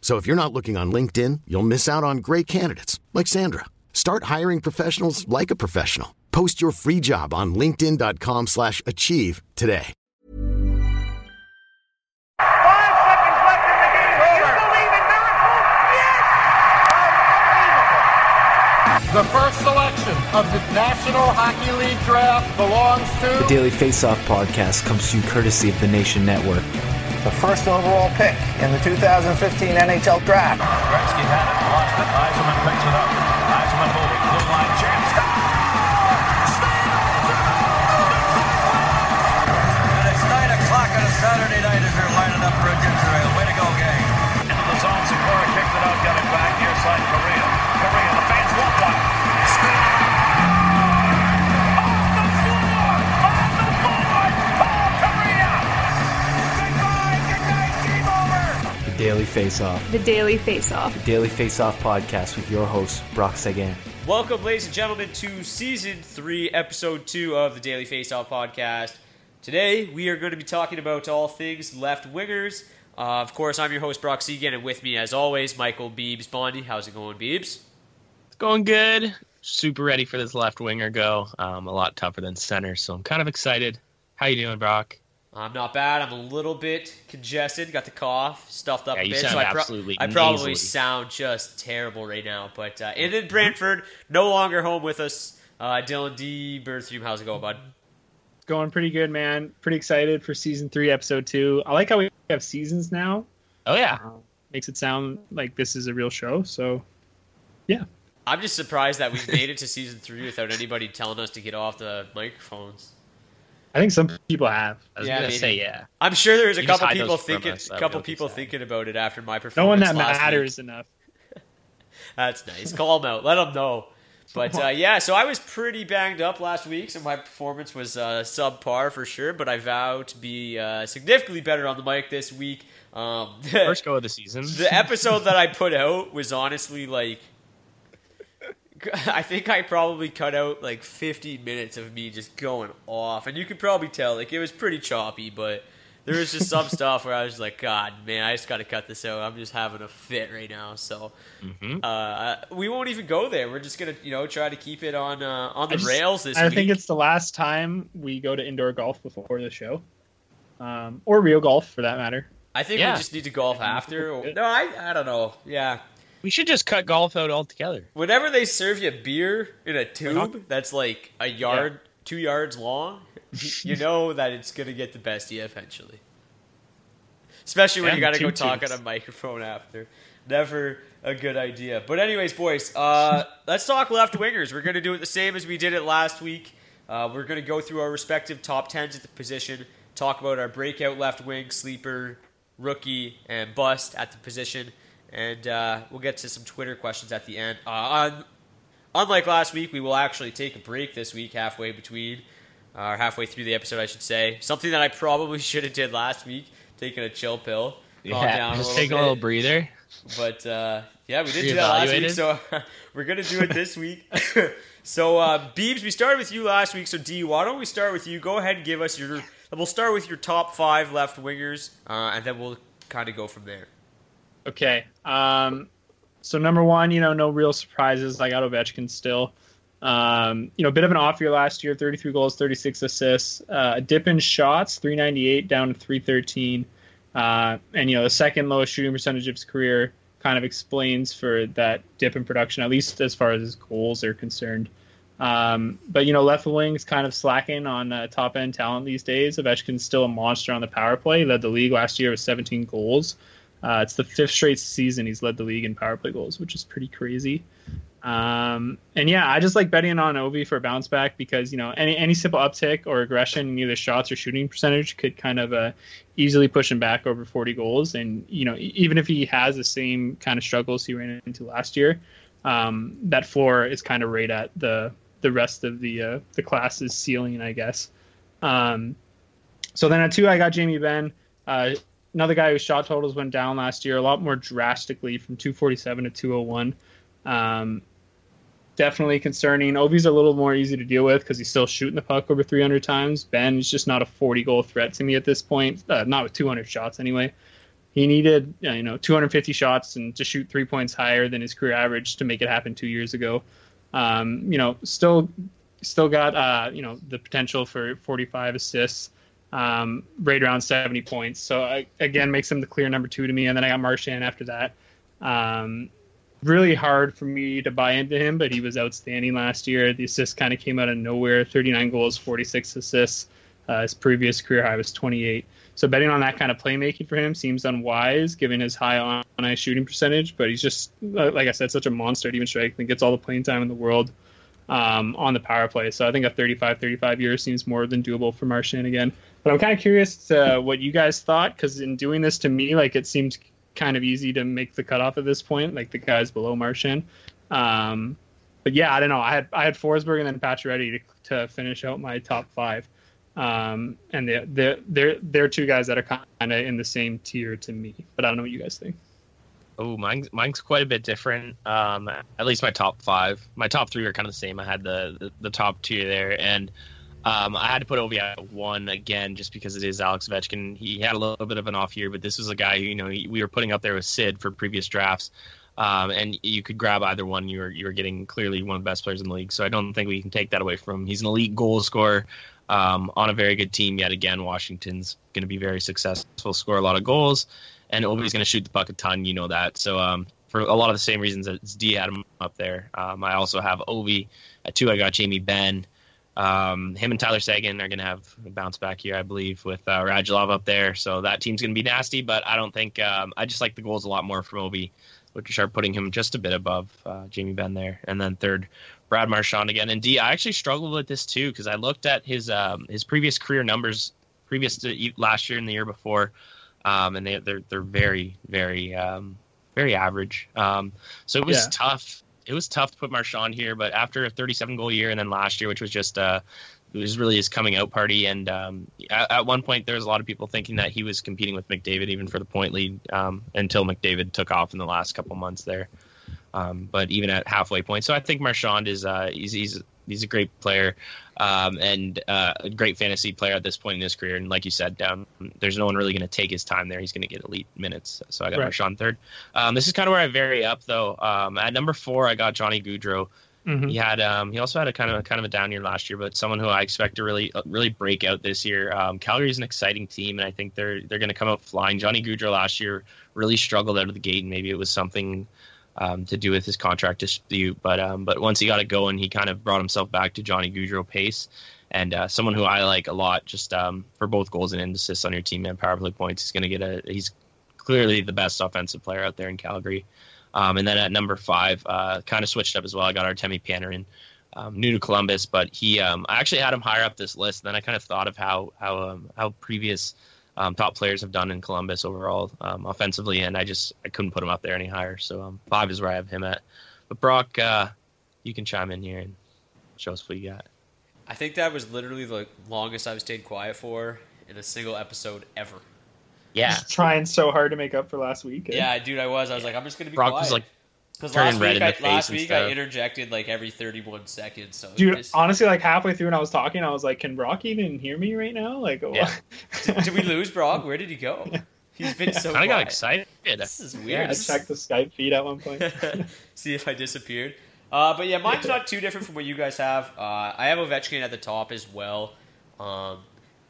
So if you're not looking on LinkedIn, you'll miss out on great candidates like Sandra. Start hiring professionals like a professional. Post your free job on linkedin.com slash achieve today. Five seconds left in the game. Do you believe in miracles? Yes! Unbelievable. The first selection of the National Hockey League draft belongs to The Daily Faceoff podcast comes to you courtesy of the Nation Network. The first overall pick in the 2015 NHL Draft. Gretzky had it, lost it. Eisenman picks it up. Eisenman moving. Blue line chance. And it's 9 o'clock on a Saturday night as they're lining up for a ginger ale. Way to go, gang. Into the zone. Sikora kicked it out. Got it back. Near side Korea. Korea. Over. The Daily Faceoff. The Daily Face Off. The Daily Face Off podcast with your host, Brock Seguin. Welcome, ladies and gentlemen, to season three, episode two of the Daily Face Off podcast. Today, we are going to be talking about all things left wingers. Uh, of course, I'm your host, Brock Seguin, and with me, as always, Michael Beebs Bondy. How's it going, Beebs? It's going good. Super ready for this left winger go. Um, a lot tougher than center, so I'm kind of excited. How you doing, Brock? I'm not bad. I'm a little bit congested. Got the cough, stuffed up Yeah, a you bit. sound so I, pro- absolutely I probably sound just terrible right now. But uh, and then Brantford, no longer home with us. Uh, Dylan D. Berthium, how's it going, bud? Going pretty good, man. Pretty excited for season three, episode two. I like how we have seasons now. Oh yeah, Makes it sound like this is a real show. So, yeah. I'm just surprised that we've made it to season three without anybody telling us to get off the microphones. I think some people have. I was Yeah, gonna maybe. say yeah. I'm sure there's a You couple people thinking, us, couple people sad. thinking about it after my performance. No one that last matters Week. enough. That's nice. Call them out. Let them know. But uh, yeah, so I was pretty banged up last week, so my performance was uh, subpar for sure. But I vow to be uh, significantly better on the mic this week. Um, First go of the season. the episode that I put out was honestly like I think I probably cut out like 15 minutes of me just going off, and you could probably tell like it was pretty choppy, but there was just some stuff where I was like, God, man, I just got to cut this out. I'm just having a fit right now, so Mhm. uh, we won't even go there. We're just gonna you know try to keep it on uh, on the just- rails this I week. think it's the last time we go to indoor golf before the show, um, or real golf for that matter. I think Yeah. we just need to golf after. No, I I don't know. Yeah, We should just cut golf out altogether. Whenever they serve you beer in a tube that's like a yard, two yards long, you know that it's gonna get the best of you eventually. Especially when Yeah, you got to go talk tubes. on a microphone after. never a good idea. But anyways, boys, uh, let's talk left wingers. We're going to do it the same as we did it last week. Uh, we're going to go through our respective top tens at the position, talk about our breakout left wing, sleeper, rookie, and bust at the position, and uh, we'll get to some Twitter questions at the end. Uh, on, unlike last week, we will actually take a break this week, halfway between, or halfway through the episode, I should say. Something that I probably should have did last week, taking a chill pill, calm Yeah, down just a take a little little breather. But uh, yeah, we did do that last week, so we're gonna do it this week. so uh, Beebs, we started with you last week. So D, why don't we start with you? Go ahead and give us your. We'll start with your top five left wingers, uh, and then we'll kind of go from there. Okay. Um, so number one, you know, no real surprises. I got Ovechkin still. Um, you know, a bit of an off year last year, 33 goals, 36 assists, uh, a dip in shots, 398 down to 313. Uh, and, you know, the second lowest shooting percentage of his career kind of explains for that dip in production, at least as far as his goals are concerned. Um, but, you know, left wing's kind of slacking on uh, top end talent these days. Ovechkin's still a monster on the power play. He led the league last year with 17 goals. Uh, it's the fifth straight season he's led the league in power play goals, which is pretty crazy. Um, and yeah, I just like betting on Ovi for a bounce back because you know any any simple uptick or aggression in either shots or shooting percentage could kind of uh, easily push him back over 40 goals. And you know even if he has the same kind of struggles he ran into last year, um, that floor is kind of right at the the rest of the uh, the class's ceiling, I guess. Um, so then at two, I got Jamie Benn. Uh, another guy whose shot totals went down last year a lot more drastically from 247 to 201. Um, definitely concerning. Ovi's a little more easy to deal with because he's still shooting the puck over 300 times. Benn is just not a 40 goal threat to me at this point. Uh, not with 200 shots anyway. He needed uh, you know 250 shots and to shoot three points higher than his career average to make it happen two years ago. Um, you know, still still got uh, you know the potential for 45 assists, um, right around 70 points. So I, again, makes him the clear number two to me. And then I got Marchand after that. Um, really hard for me to buy into him, but he was outstanding last year. The assists kind of came out of nowhere 39 goals, 46 assists. Uh, his previous career high was 28. So betting on that kind of playmaking for him seems unwise given his high on ice shooting percentage, but he's just, uh, like I said, such a monster at even strike and gets all the playing time in the world um, on the power play. So I think a 35 35 years seems more than doable for Marchand again. But I'm kind of curious to what you guys thought because in doing this to me, like it seems kind of easy to make the cutoff at this point, like the guys below Marchand. Um, but yeah, I don't know. I had I had Forsberg and then Pacioretty to, to finish out my top five, um, and they're, they're they're they're two guys that are kind of in the same tier to me. But I don't know what you guys think. Oh, mine's mine's quite a bit different. Um, at least my top five. My top three are kind of the same. I had the the, the top two there, and um, I had to put Ovi at one again just because it is Alex Ovechkin. He had a little bit of an off year, but this was a guy who you know we were putting up there with Sid for previous drafts. Um, and you could grab either one. You were you were getting clearly one of the best players in the league. So I don't think we can take that away from him. He's an elite goal scorer um, on a very good team. Yet again, Washington's going to be very successful, score a lot of goals, and Ovi's going to shoot the puck a ton. You know that. So um, for a lot of the same reasons that D had him up there, um, I also have Ovi at two. I got Jamie Benn. Um, him and Tyler Seguin are going to have a bounce back here, I believe, with uh, Radulov up there. So that team's going to be nasty, but I don't think um, I just like the goals a lot more from Ovi, which are putting him just a bit above uh, Jamie Benn there. And then third, Brad Marchand again. And D, I actually struggled with this too because I looked at his um, his previous career numbers, previous to last year and the year before, um, and they, they're they're very very um, very average. Um, so it was Yeah. tough. It was tough to put Marchand here, but after a 37 goal year and then last year, which was just uh, it was really his coming out party. And um, at, at one point, there was a lot of people thinking that he was competing with McDavid even for the point lead um, until McDavid took off in the last couple months there. Um, but even at halfway point, so I think Marchand is uh, he's he's he's a great player um, and uh, a great fantasy player at this point in his career. And like you said, um, there's no one really going to take his time there. He's going to get elite minutes. So I got Right. Marchand third. Um, this is kind of where I vary up though. Um, at number four, I got Johnny Gaudreau. Mhm. He had um, he also had a kind of kind of a down year last year, but someone who I expect to really uh, really break out this year. Um, Calgary's an exciting team, and I think they're they're going to come out flying. Johnny Gaudreau last year really struggled out of the gate, and maybe it was something um, to do with his contract dispute. But um, but once he got it going, he kind of brought himself back to Johnny Gaudreau pace, and uh, someone who I like a lot, just um, for both goals and assists on your team and power play points. He's going to get a he's clearly the best offensive player out there in Calgary. Um, and then at number five, uh, kind of switched up as well. I got Artemi Panarin, um, new to Columbus, but he um, I actually had him higher up this list. And then I kind of thought of how how um, how previous um, top players have done in Columbus overall um, offensively, and I just I couldn't put him up there any higher. So um, five is where I have him at. But Brock, uh, you can chime in here and show us what you got. I think that was literally the longest I've stayed quiet for in a single episode ever. Yeah, Just trying so hard to make up for last week. eh? Yeah, dude, I was. I was like, I'm just gonna be Brock quiet. was like because turning last red week, in the I, face last week I interjected like every 31 seconds. So Dude, just- honestly, like halfway through when I was talking, I was like, "Can Brock even hear me right now?" Like, Yeah. did, did we lose Brock? Where did he go? He's been so kind of got excited. This is weird. yeah, I checked the Skype feed at one point. see if I disappeared. Uh, but yeah, mine's not too different from what you guys have. Uh, I have Ovechkin at the top as well. Um,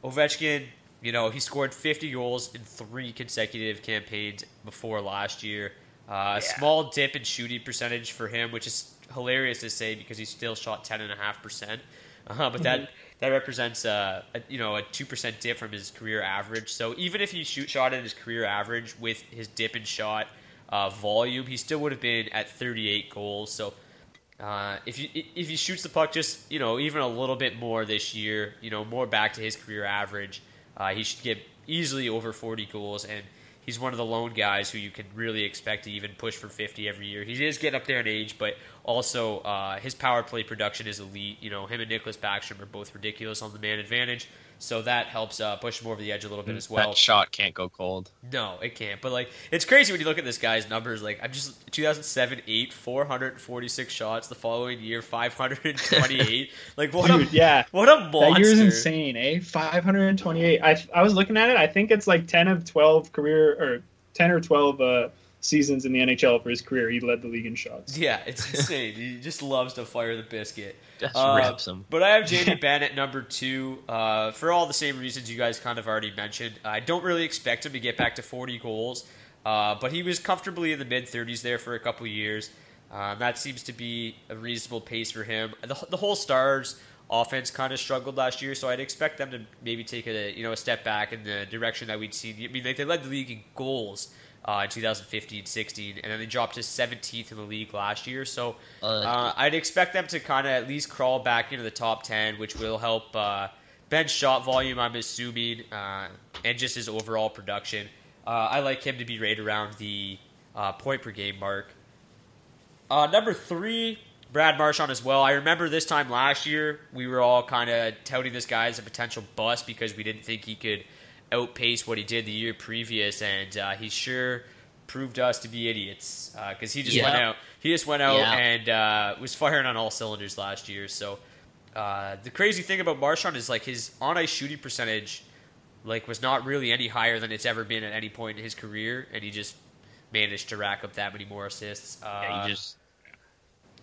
Ovechkin, you know, he scored 50 goals in three consecutive campaigns before last year. Uh, a small dip in shooting percentage for him, which is hilarious to say because he still shot 10.5%. Uh, but that that represents uh, a, you know a two percent dip from his career average. So even if he shoot shot at his career average with his dip in shot uh, volume, he still would have been at 38 goals. So uh, if you if he shoots the puck just you know even a little bit more this year, you know more back to his career average, uh, he should get easily over 40 goals. And he's one of the lone guys who you can really expect to even push for 50 every year. He is getting up there in age, but also uh, his power play production is elite. You know him and Nicklas Backstrom are both ridiculous on the man advantage, so that helps uh, push him over the edge a little bit as well. that shot can't go cold. No, it can't. But like, it's crazy when you look at this guy's numbers. Like, I'm just 2007, eight, 446 shots. The following year, 528. like, what Dude, a yeah. what a monster. That year's insane, eh? 528. I I was looking at it. I think it's like 10 of 12 career or 10 or 12 uh, seasons in the NHL for his career. He led the league in shots. Yeah, it's insane. he just loves to fire the biscuit. Just Uh, rips him. But I have Jamie Benn at number two uh, for all the same reasons you guys kind of already mentioned. I don't really expect him to get back to 40 goals, uh, but he was comfortably in the mid 30s there for a couple years. Um, that seems to be a reasonable pace for him. The, the whole Stars offense kind of struggled last year, so I'd expect them to maybe take a you know a step back in the direction that we'd seen. I mean, they, they led the league in goals uh, in 2015-16, and then they dropped to 17th in the league last year. So uh, I'd expect them to kind of at least crawl back into the top 10, which will help uh, Benn's shot volume, I'm assuming, uh, and just his overall production. Uh, I like him to be right around the uh, point per game mark. Uh, number three, Brad Marchand as well. I remember this time last year, we were all kind of touting this guy as a potential bust because we didn't think he could outpace what he did the year previous, and uh, he sure proved us to be idiots because he just went out. He just went out Yeah. and uh, was firing on all cylinders last year. So uh, the crazy thing about Marchand is like his on ice shooting percentage, like was not really any higher than it's ever been at any point in his career, and he just managed to rack up that many more assists. Uh, Yeah, he just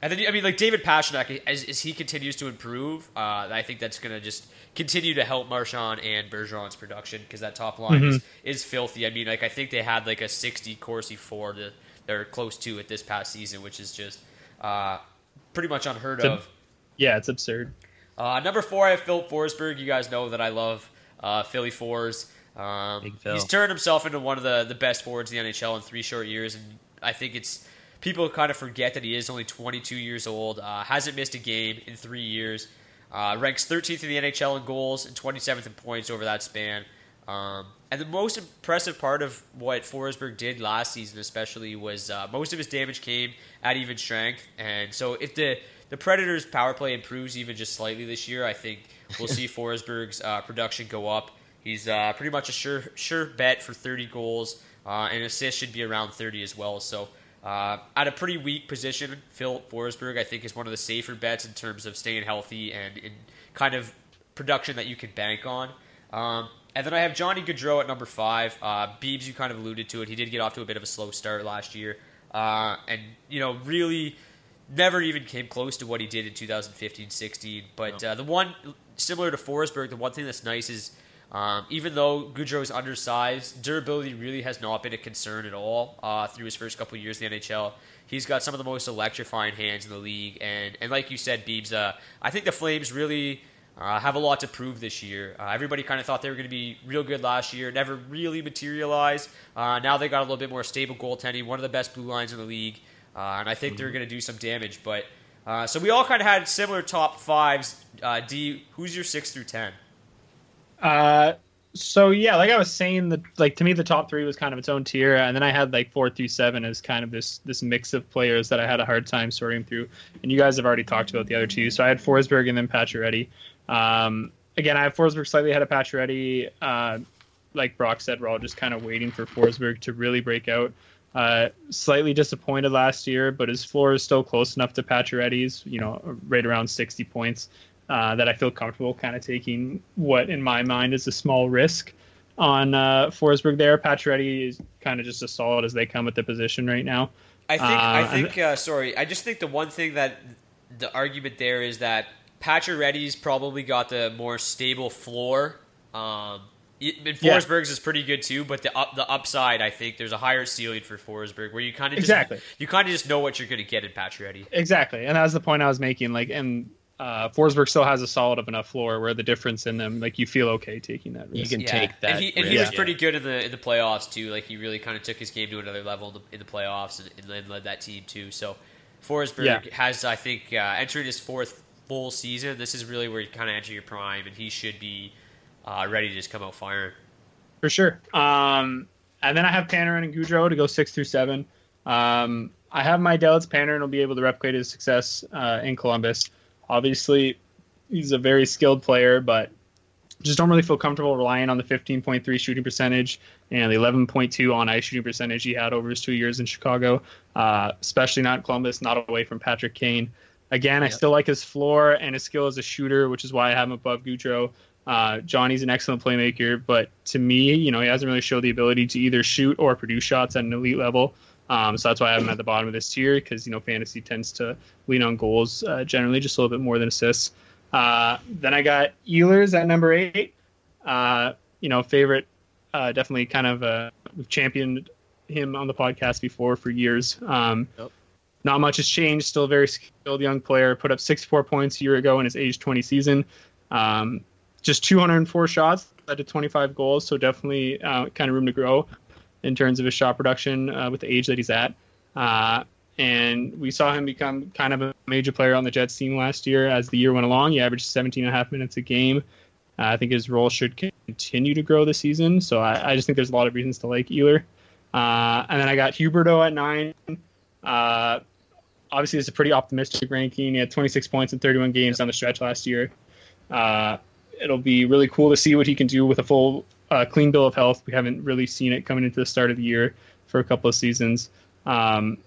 and then, I mean, like David Pastrnak, as, as he continues to improve, uh, I think that's going to just continue to help Marchand and Bergeron's production because that top line is, is filthy. I mean, like I think they had like a 60 Corsi For that they're close to it this past season, which is just uh, pretty much unheard a- of. Yeah, it's absurd. Uh, number four, I have Philip Forsberg. You guys know that I love uh, Philly fours. Um, he's turned himself into one of the, the best forwards in the NHL in three short years, and I think it's people kind of forget that he is only 22 years old. Uh, hasn't missed a game in three years. Uh, ranks 13th in the NHL in goals and 27th in points over that span. Um, and the most impressive part of what Forsberg did last season, especially, was uh, most of his damage came at even strength. And so, if the the Predators' power play improves even just slightly this year, I think we'll see Forsberg's uh, production go up. He's uh, pretty much a sure sure bet for 30 goals, uh, and assists should be around 30 as well. So. Uh, at a pretty weak position, Phil Forsberg, I think, is one of the safer bets in terms of staying healthy and in kind of production that you can bank on. Um, and then I have Johnny Gaudreau at number five. Uh, Beebs, you kind of alluded to it. He did get off to a bit of a slow start last year, uh, and you know, really never even came close to what he did in 2015-16. But uh, the one similar to Forsberg, the one thing that's nice is um, even though Gaudreau is undersized, durability really has not been a concern at all uh, through his first couple of years in the NHL. He's got some of the most electrifying hands in the league, and and like you said, Beebs, uh, I think the Flames really uh, have a lot to prove this year. Uh, everybody kind of thought they were going to be real good last year, never really materialized. Uh, now they got a little bit more stable goaltending, one of the best blue lines in the league, uh, and I think they're going to do some damage. But uh, so we all kind of had similar top fives. Uh, D, who's your six through ten? Uh, so yeah, like I was saying, the like to me the top three was kind of its own tier, and then I had like four through seven as kind of this this mix of players that I had a hard time sorting through. And you guys have already talked about the other two. So I had Forsberg and then Pacioretty. Um, again, I have Forsberg slightly ahead of Pacioretty. Uh, like Brock said, we're all just kind of waiting for Forsberg to really break out. Uh, slightly disappointed last year, but his floor is still close enough to Pacioretty's, you know, right around 60 points, uh, that I feel comfortable kind of taking what, in my mind, is a small risk on uh, Forsberg there. Pacioretty is kind of just as solid as they come at the position right now. I think. Uh, I think. Uh, sorry, I just think the one thing that the argument there is that Pacioretty's probably got the more stable floor. Um, it- and Yeah. Forsberg's is pretty good too, but the up, the upside, I think there's a higher ceiling for Forsberg, where you kind of Exactly. you kind of just know what you're going to get in Pacioretty. Exactly, and that was the point I was making. Like, and uh, Forsberg still has a solid of enough floor where the difference in them, like, you feel okay taking that risk. You can yeah. Take that, and he, and he was risk. pretty good in the in the playoffs too. Like he really kind of took his game to another level in the, in the playoffs and, and then led that team too. So Forsberg Yeah. has, I think, uh, entering his fourth full season. This is really where you kind of enter your prime, and he should be uh, ready to just come out firing. for sure. Um, and then I have Panarin and Gaudreau to go six through seven. Um, I have my doubts. Panarin will be able to replicate his success uh, in Columbus. Obviously, he's a very skilled player, but just don't really feel comfortable relying on the 15.3 shooting percentage and the 11.2 on ice shooting percentage he had over his two years in Chicago, uh, especially not in Columbus, not away from Patrick Kane. Again, I still like his floor and his skill as a shooter, which is why I have him above Gaudreau. Uh, Johnny's an excellent playmaker, but to me, you know, he hasn't really showed the ability to either shoot or produce shots at an elite level. Um, so that's why I have him at the bottom of this tier because you know fantasy tends to lean on goals uh, generally just a little bit more than assists. Uh, then I got Ehlers at number eight. Uh, you know, favorite, uh, definitely kind of uh, we've championed him on the podcast before for years. Um, Not much has changed. Still a very skilled young player. Put up 64 points a year ago in his age 20 season. Um, just 204 shots, led to 25 goals. So definitely uh, kind of room to grow in terms of his shot production uh, with the age that he's at. Uh, and we saw him become kind of a major player on the Jets team last year as the year went along. He averaged 17 and a half minutes a game. Uh, I think his role should continue to grow this season. So I, I just think there's a lot of reasons to like Ehlers. Uh, and then I got Huberdeau at nine. Uh, obviously, it's a pretty optimistic ranking. He had 26 points in 31 games on the stretch last year. Uh, it'll be really cool to see what he can do with a full, uh, clean bill of health. We haven't really seen it coming into the start of the year for a couple of seasons. Um,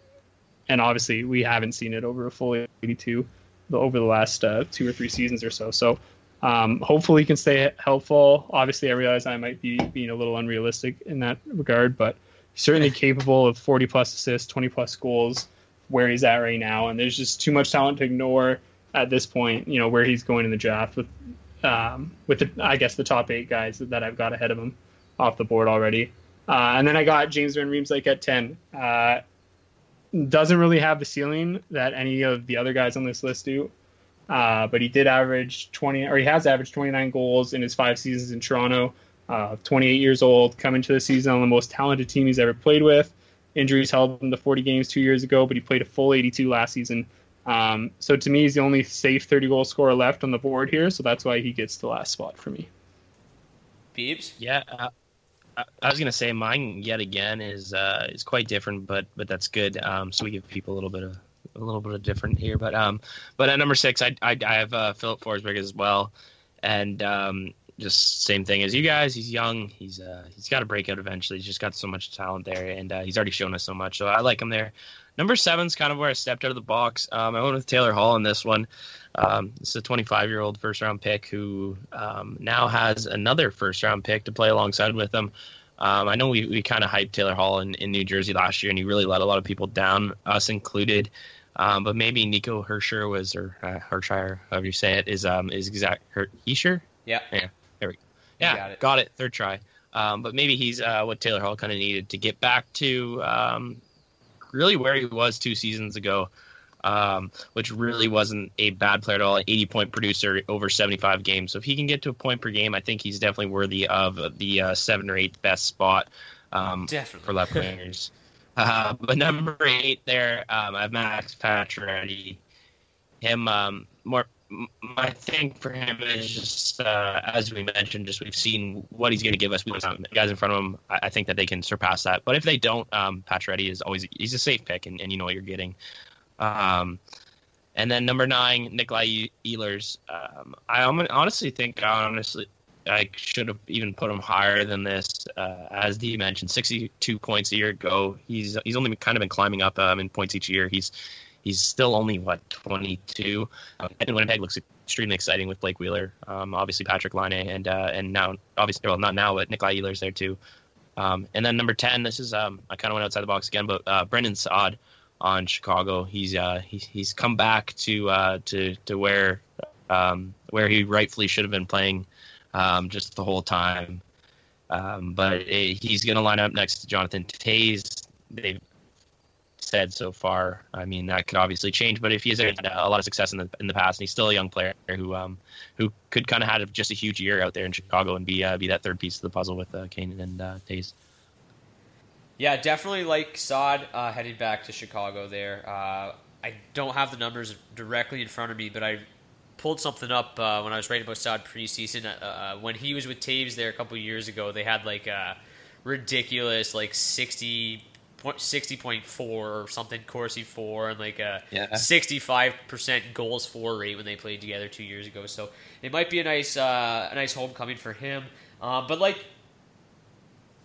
and obviously, we haven't seen it over a full 82 over the last uh, two or three seasons or so. So um, hopefully, he can stay helpful. Obviously, I realize I might be being a little unrealistic in that regard, but certainly capable of 40 plus assists, 20 plus goals where he's at right now. And there's just too much talent to ignore at this point, you know, where he's going in the draft with, um, with the, I guess, the top eight guys that I've got ahead of him off the board already. Uh, and then I got James Van Riemsdyk at 10. Uh, doesn't really have the ceiling that any of the other guys on this list do. Uh, but he did average 20, or he has averaged 29 goals in his five seasons in Toronto. Uh, 28 years old, coming to the season on the most talented team he's ever played with. Injuries held him to 40 games two years ago, but he played a full 82 last season. Um, so to me, he's the only safe 30 goal scorer left on the board here. So that's why he gets the last spot for me. Beebs? Yeah, uh, I, I was gonna say mine yet again is uh, is quite different, but but that's good. Um, so we give people a little bit of a little bit of different here, but um, but at number six, I I, I have uh, Philip Forsberg as well, and um, just same thing as you guys. He's young. He's uh, he's got to break out eventually. He's just got so much talent there, and uh, he's already shown us so much. So I like him there. Number seven's kind of where I stepped out of the box. Um, I went with Taylor Hall in this one. Um, this is a 25 year old first round pick who um, now has another first round pick to play alongside with him. Um, I know we, we kind of hyped Taylor Hall in, in New Jersey last year, and he really let a lot of people down, us included. Um, but maybe Nico Hersher was, or uh, Hershire, however you say it, is um is exact Her-. Yeah. Yeah. There we go. Yeah, got it. got it. Third try. Um, but maybe he's uh, what Taylor Hall kind of needed to get back to um, really where he was two seasons ago. um, which really wasn't a bad player at all. An 80 point producer over 75 games. So if he can get to a point per game, I think he's definitely worthy of the uh, seven or eight best spot um, Definitely. for left wingers. uh, but number eight there, um, I have Max Pacioretty. Him um, more. My thing for him is just uh, as we mentioned, just we've seen what he's going to give us. We have guys in front of him. I, I, think that they can surpass that. But if they don't, um, Pacioretty is always he's a safe pick, and, and you know what you're getting. Um, and then number nine, Nikolai Ehlers. Um, I honestly think, honestly, I should have even put him higher than this. Uh, as Dee mentioned, 62 points a year ago. He's he's only kind of been climbing up um, in points each year. He's he's still only what 22. Um, and Winnipeg looks extremely exciting with Blake Wheeler, um, obviously Patrik Laine, and uh, and now obviously well not now, but Nikolai Ehlers there too. Um, and then number 10, this is um, I kind of went outside the box again, but uh, Brandon Saad on Chicago. He's uh, he, he's come back to uh, to to where um, where he rightfully should have been playing um, just the whole time. Um, but it, he's going to line up next to Jonathan Toews. They've said so far. I mean, that could obviously change, but if he's had a lot of success in the in the past, and he's still a young player who um who could kind of have just a huge year out there in Chicago and be uh, be that third piece of the puzzle with uh, Kane and uh, Toews. Yeah, definitely like Saad uh, heading back to Chicago there. Uh, I don't have the numbers directly in front of me, but I pulled something up uh, when I was writing about Saad preseason. Uh, when he was with Toews there a couple years ago, they had like a ridiculous like 60 60.4 or something Corsi For and like a yeah. 65% goals for rate when they played together 2 years ago. So it might be a nice uh, a nice homecoming for him. Uh, but like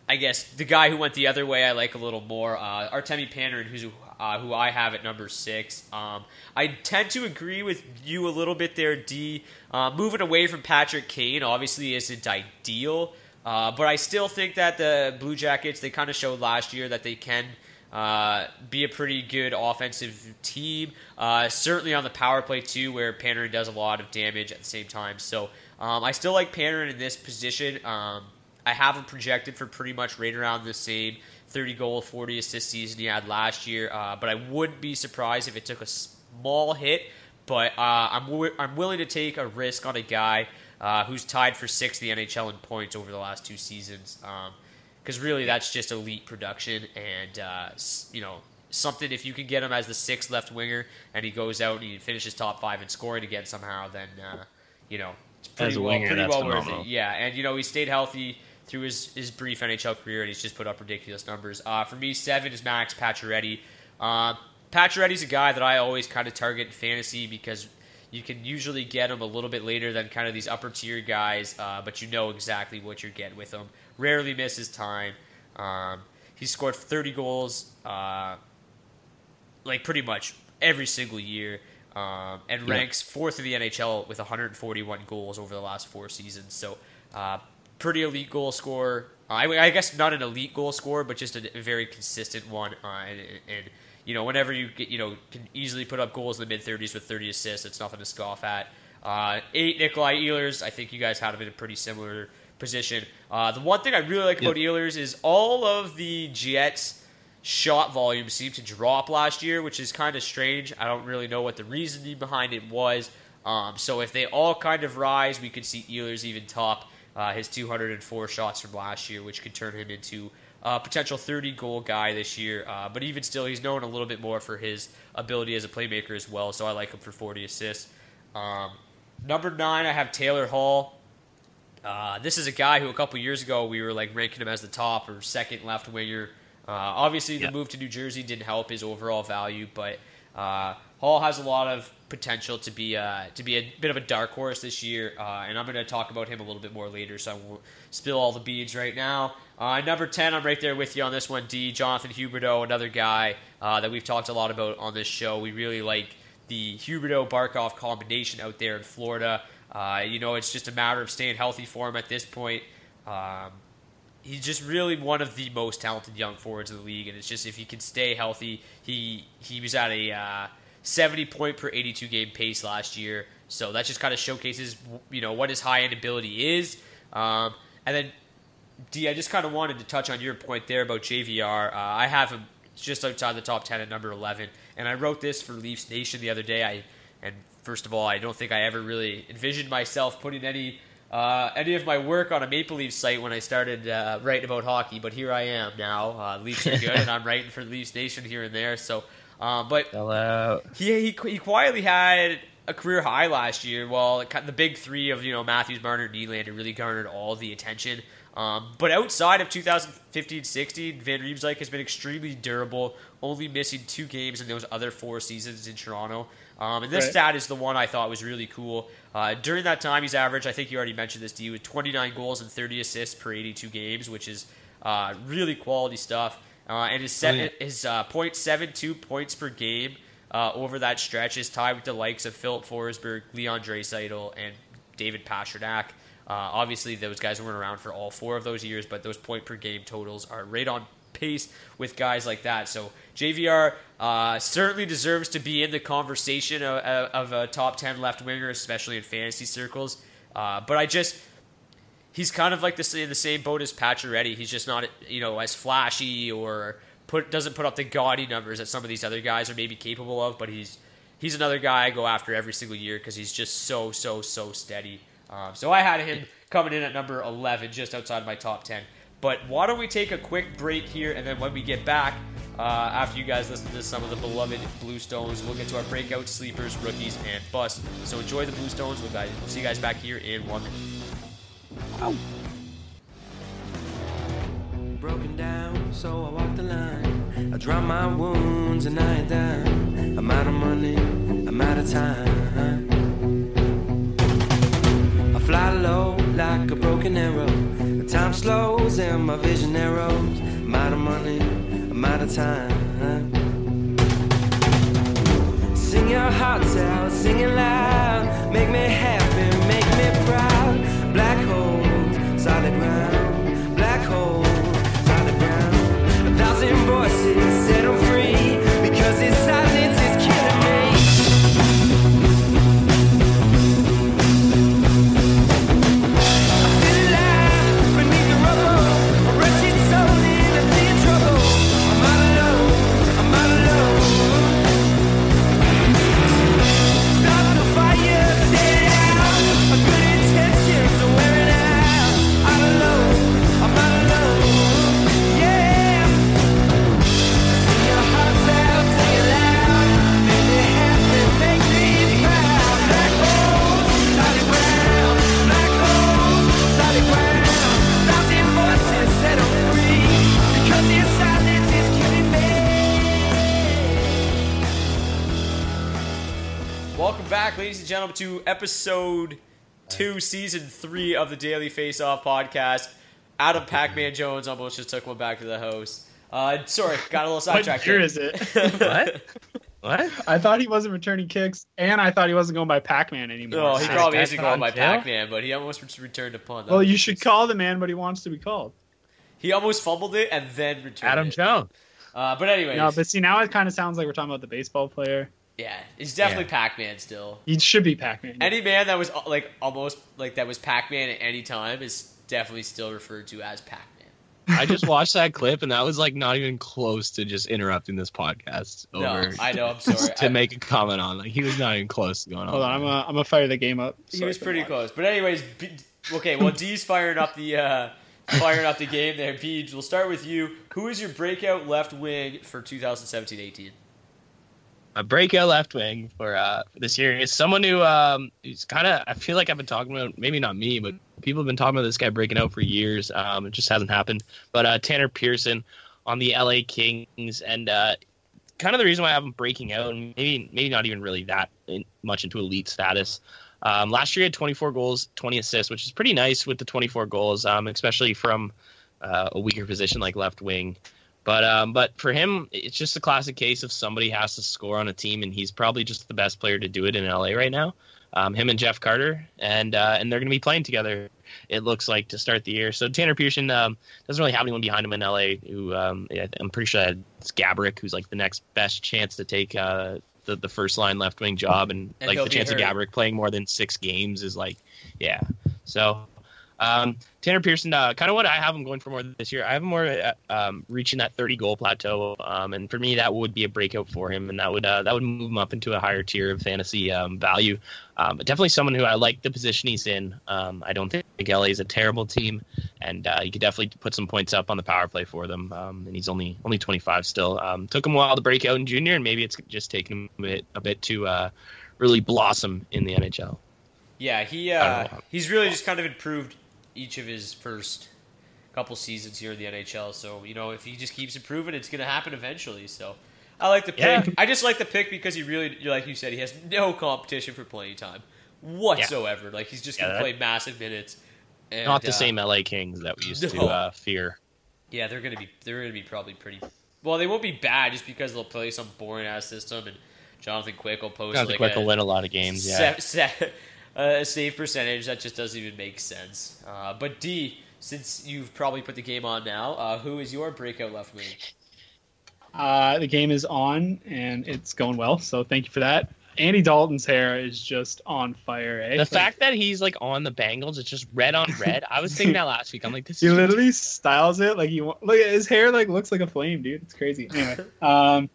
I guess the guy who went the other way I like a little more. Uh, Artemi Panarin, who's uh, who I have at number six. Um, I tend to agree with you a little bit there, D. Uh, moving away from Patrick Kane obviously isn't ideal, uh, but I still think that the Blue Jackets they kind of showed last year that they can. Uh, be a pretty good offensive team. Uh, certainly on the power play too, where Panarin does a lot of damage at the same time. So um, I still like Panarin in this position. Um, I have him projected for pretty much right around the same 30 goal, 40 assist season he had last year. Uh, but I wouldn't be surprised if it took a small hit. But uh, I'm w- I'm willing to take a risk on a guy uh, who's tied for sixth the NHL in points over the last two seasons. Because um, really, that's just elite production, and uh, you know something. If you can get him as the sixth left winger, and he goes out and he finishes top five in scoring again somehow, then uh, you know it's pretty well, winger, pretty well worth it. Yeah, and you know he stayed healthy through his, his brief NHL career, and he's just put up ridiculous numbers. Uh, for me, seven is Max Pacioretty. Uh, Pacioretty's a guy that I always kind of target in fantasy because you can usually get him a little bit later than kind of these upper tier guys, uh, but you know exactly what you're getting with him. Rarely misses time. Um, he's scored 30 goals, uh, like pretty much every single year, um, and yeah. ranks fourth in the NHL with 141 goals over the last four seasons. So uh, pretty elite goal scorer. Uh, I, I, guess not an elite goal scorer, but just a, very consistent one. Uh, and, and, you know, whenever you get, you know, can easily put up goals in the mid 30s with 30 assists, it's nothing to scoff at. Uh, eight Nikolai Ehlers. I think you guys had him in a pretty similar position. Uh, the one thing I really like yep. about Ehlers is all of the Jets' shot volume seemed to drop last year, which is kind of strange. I don't really know what the reasoning behind it was. Um, so if they all kind of rise, we could see Ehlers even top uh, his 204 shots from last year, which could turn him into a potential 30 goal guy this year. Uh, but even still, he's known a little bit more for his ability as a playmaker as well. So I like him for 40 assists. Um, number nine, I have Taylor Hall. Uh, this is a guy who a couple years ago we were like ranking him as the top or second left winger. Uh, obviously, the move to New Jersey didn't help his overall value, but uh, Hall has a lot of potential to be uh, to be a bit of a dark horse this year, uh, and I'm going to talk about him a little bit more later, so I won't spill all the beads right now. Uh, number 10, I'm right there with you on this one, D. Jonathan Huberdeau, another guy uh, that we've talked a lot about on this show. We really like the Huberdeau Barkov combination out there in Florida. Uh, you know, it's just a matter of staying healthy for him at this point. Um, he's just really one of the most talented young forwards in the league, and it's just if he can stay healthy, he he was at a uh, 70 point per 82 game pace last year. So that just kind of showcases, you know, what his high end ability is. Um, and then, D, I just kind of wanted to touch on your point there about JVR. Uh, I have him just outside the top 10 at number 11. and I wrote this for Leafs Nation the other day. I and first of all, I don't think I ever really envisioned myself putting any uh, any of my work on a Maple Leafs site when I started uh, writing about hockey, but here I am now. Uh, Leafs are good, and I'm writing for Leafs Nation here and there. So, um, but Hello. he, he he quietly had a career high last year. Well, it the big three of you know Matthews, Marner, and Nylander really garnered all the attention. Um, but outside of 2015-16, Van Riemsdyk has been extremely durable, only missing two games in those other four seasons in Toronto. Um, and this Right. stat is the one I thought was really cool. Uh, during that time, he's averaged, I think you already mentioned this, D, with 29 goals and 30 assists per 82 games, which is uh, really quality stuff. Uh, and his, se- his uh, .72 points per game uh, over that stretch is tied with the likes of Philip Forsberg, Leon Draisaitl, and David Pastrnak. Uh, obviously, those guys weren't around for all four of those years, but those point per game totals are right on pace with guys like that. So JVR uh, certainly deserves to be in the conversation of, of a top 10 left winger, especially in fantasy circles. Uh, but I just he's kind of like this in the same boat as Pacioretty. He's just not you know as flashy or put doesn't put up the gaudy numbers that some of these other guys are maybe capable of. But he's he's another guy I go after every single year because he's just so so so steady. Um, so I had him coming in at number 11, just outside my top 10. But why don't we take a quick break here, and then when we get back, uh, after you guys listen to some of the beloved Bluestones, we'll get to our breakout sleepers, rookies, and busts. So enjoy the Bluestones. We'll guys, see you guys back here in one minute. Broken down, so I the line. I my wounds and I down. I'm out of money, I'm out of time. Like a broken arrow. The time slows and my vision narrows. I'm out of money, I'm out of time. Sing your hearts out, sing it loud. Make me happy, back, ladies and gentlemen, to episode two, season three of the Daily Face Off podcast. Adam Pac-Man Jones almost just took one back to the host. Uh, sorry, got a little sidetracked. What year there. is it? What? What? I thought he wasn't returning kicks, and I thought he wasn't going by Pac-Man anymore. No, he probably That's isn't going by not. Pac-Man, but he almost returned a punt. That well, you should call the man, but he wants to be called. He almost fumbled it and then returned Adam it. Jones. Uh, but anyway, No, but see, now it kind of sounds like we're talking about the baseball player. Yeah, he's definitely Yeah. Pac-Man still. He should be Pac-Man. Any man that was like almost like that was Pac-Man at any time is definitely still referred to as Pac-Man. I just watched that clip, and that was like not even close to just interrupting this podcast No, over I know. I'm sorry. to I- make a comment on. Like he was not even close to going on. Hold on, I'm gonna I'm gonna fire the game up. He was pretty watch. close. But anyways, B- okay. Well, D's firing up the uh, firing up the game there. Beej, we'll start with you. Who is your breakout left wing for 2017-18? A breakout left wing for uh for this year. Is someone who um who's kind of I feel like I've been talking about maybe not me but people have been talking about this guy breaking out for years um it just hasn't happened. But uh Tanner Pearson on the LA Kings and uh kind of the reason why I have him breaking out and maybe maybe not even really that in, much into elite status. Um last year he had 24 goals 20 assists which is pretty nice with the 24 goals um especially from uh, a weaker position like left wing but um, but for him, it's just a classic case of somebody has to score on a team, and he's probably just the best player to do it in LA right now. Um, him and Jeff Carter, and uh, and they're going to be playing together. It looks like to start the year. So Tanner Pearson um, doesn't really have anyone behind him in LA. Who um, I'm pretty sure it's Gaborik, who's like the next best chance to take uh, the the first line left wing job, and, And like the chance of hurt. Gaborik playing more than six games is like yeah. So Um, Tanner Pearson, uh, kind of what I have him going for more this year. I have him more uh, um, reaching that 30 goal plateau, um, and for me, that would be a breakout for him, and that would uh, that would move him up into a higher tier of fantasy um, value. Um, but definitely someone who I like the position he's in. Um, I don't think LA is a terrible team, and uh, you could definitely put some points up on the power play for them. Um, and he's only only 25 still. Um, took him a while to break out in junior, and maybe it's just taken him a bit, a bit to uh, really blossom in the NHL. Yeah, he uh, he's really just kind of improved each of his first couple seasons here in the NHL. So you know, if he just keeps improving, it's going to happen eventually. So I like the pick. Yeah. I just like the pick because he really, like you said, he has no competition for playing time whatsoever. Like he's just going to Yeah, play massive minutes. And, Not the uh, same LA Kings that we used to uh, fear. Yeah, they're gonna be they're gonna be probably pretty. Well, they won't be bad just because they'll play some boring ass system and Jonathan Quick will post Jonathan like Quick will win a lot of games, yeah. se- se- a save percentage that just doesn't even make sense. Uh, but D, since you've probably put the game on now, uh, who is your breakout left wing? Uh, the game is on and it's going well, so thank you for that. Andy Dalton's hair is just on fire. Eh? The Like, fact that he's like on the Bengals, it's just red on red. I was thinking that last week. I'm like, this he is literally styles it like you look at his hair like looks like a flame, dude. It's crazy. Anyway, um,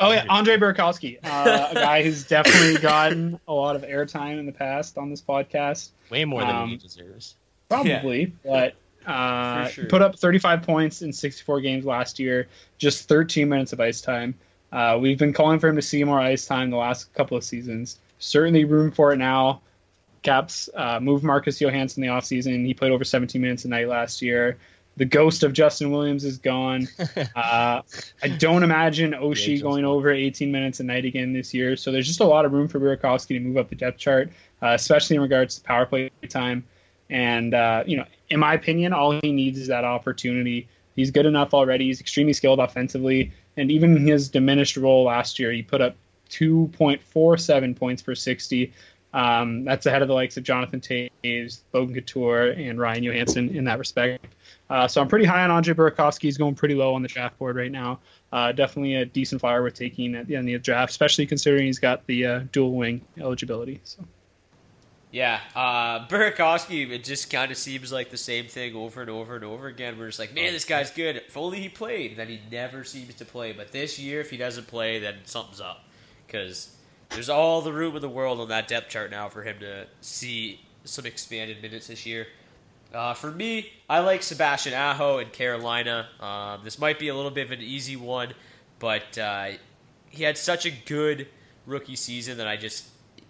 oh yeah, Andre Burakovsky, uh, a guy who's definitely gotten a lot of airtime in the past on this podcast. way more than Um, he deserves. Probably, but uh, sure. put up 35 points in 64 games last year, just 13 minutes of ice time. Uh, we've been calling for him to see more ice time the last couple of seasons. Certainly room for it now. Caps uh, moved Marcus Johansson in the offseason. He played over 17 minutes a night last year. The ghost of Justin Williams is gone. Uh, I don't imagine Oshie going over 18 minutes a night again this year. So there's just a lot of room for Burakovsky to move up the depth chart, uh, especially in regards to power play time. And uh, you know, in my opinion, all he needs is that opportunity. He's good enough already. He's extremely skilled offensively, and even in his diminished role last year, he put up 2.47 points per 60. Um, that's ahead of the likes of Jonathan Toews, Logan Couture, and Ryan Johansen in that respect. Uh, so I'm pretty high on Andre Burakovsky. He's going pretty low on the draft board right now. Uh, definitely a decent flyer worth taking at the end of the draft, especially considering he's got the uh, dual wing eligibility. So. Yeah, uh, Burakovsky, it just kind of seems like the same thing over and over and over again. We're just like, man, this guy's good. If only he played. Then he never seems to play. But this year, if he doesn't play, then something's up. Because there's all the room in the world on that depth chart now for him to see some expanded minutes this year. Uh, for me, I like Sebastian Aho in Carolina. Um, this might be a little bit of an easy one, but uh, he had such a good rookie season that I just,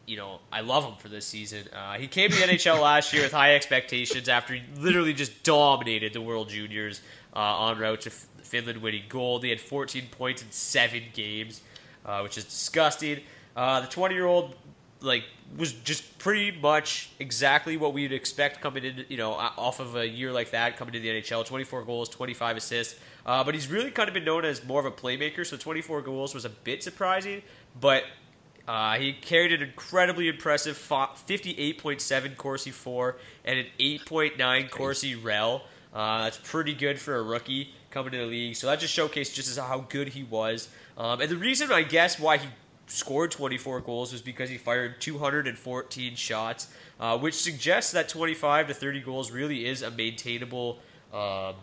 you know, I love him for this season. Uh, he came to the NHL last year with high expectations after he literally just dominated the World Juniors uh, on route to Finland winning gold. He had 14 points in seven games, uh, which is disgusting. Uh, the 20 year old like was just pretty much exactly what we'd expect coming in, you know, off of a year like that coming to the NHL. 24 goals, 25 assists. Uh, but he's really kind of been known as more of a playmaker, so 24 goals was a bit surprising. But uh, he carried an incredibly impressive 58.7 Corsi For and an 8.9 Corsi Rel. Uh, that's pretty good for a rookie coming to the league. So that just showcased just how good he was. Um, and the reason, I guess, why he scored 24 goals was because he fired 214 shots, uh, which suggests that 25 to 30 goals really is a maintainable um,